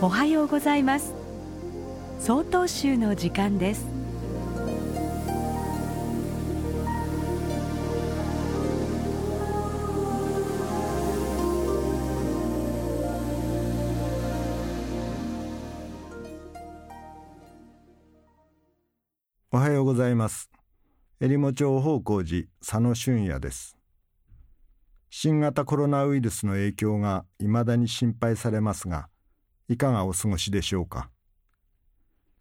おはようございます。総統集の時間です。おはようございます。えりも町方向寺佐野俊也です。新型コロナウイルスの影響が未だに心配されますがいかがお過ごしでしょうか？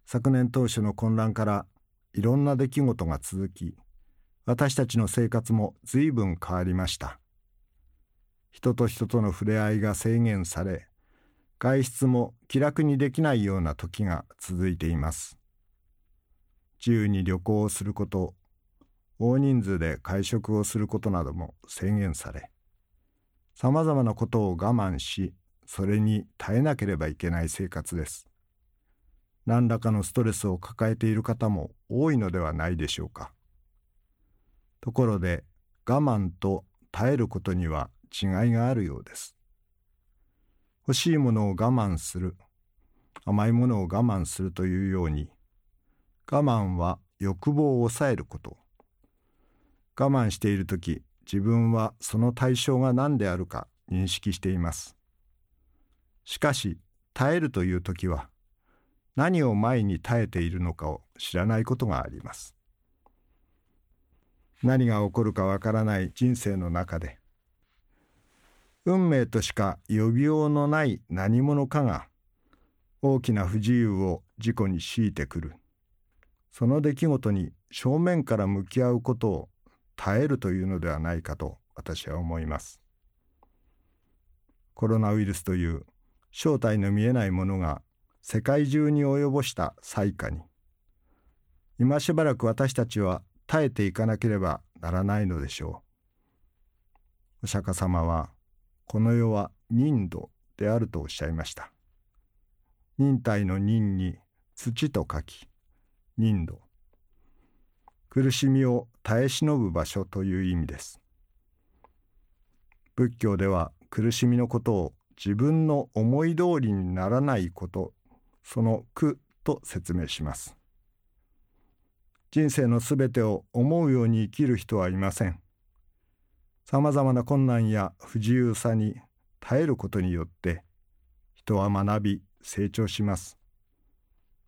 昨年当初の混乱からいろんな出来事が続き私たちの生活も随分変わりました。人と人との触れ合いが制限され外出も気楽にできないような時が続いています。自由に旅行をすること大人数で会食をすることなども制限されさまざまなことを我慢しそれに耐えなければいけない生活です。何らかのストレスを抱えている方も多いのではないでしょうか。ところで我慢と耐えることには違いがあるようです。欲しいものを我慢する甘いものを我慢するというように我慢は欲望を抑えること。我慢している時自分はその対象が何であるか認識しています。しかし耐えるという時は何を前に耐えているのかを知らないことがあります。何が起こるかわからない人生の中で運命としか呼びようのない何者かが大きな不自由を事故に強いてくる。その出来事に正面から向き合うことを耐えるというのではないかと私は思います。コロナウイルスという正体の見えないものが世界中に及ぼした災禍に。今しばらく私たちは耐えていかなければならないのでしょう。お釈迦様はこの世は忍度であるとおっしゃいました。忍耐の忍に土と書き忍度苦しみを耐え忍ぶ場所という意味です。仏教では苦しみのことを自分の思い通りにならないことその苦と説明します。人生のすべてを思うように生きる人はいません。さまざまな困難や不自由さに耐えることによって人は学び成長します。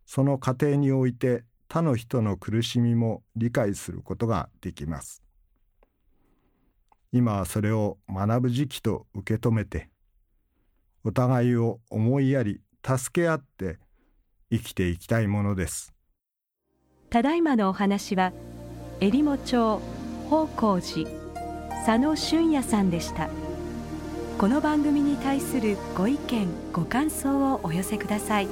その過程において他の人の苦しみも理解することができます。今はそれを学ぶ時期と受け止めてお互いを思いやり助け合って生きていきたいものです。ただいまのお話はえりも町宝光寺佐野俊也さんでした。この番組に対するご意見ご感想をお寄せください。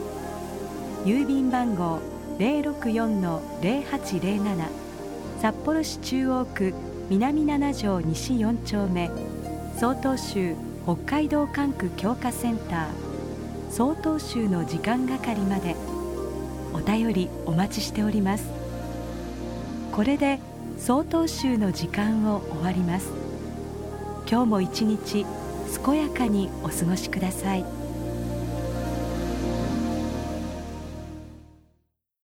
郵便番号064-0807札幌市中央区南7条西4丁目曹洞州北海道管区強化センター曹洞宗の時間係までお便りお待ちしております。これで曹洞宗の時間を終わります。今日も一日健やかにお過ごしください。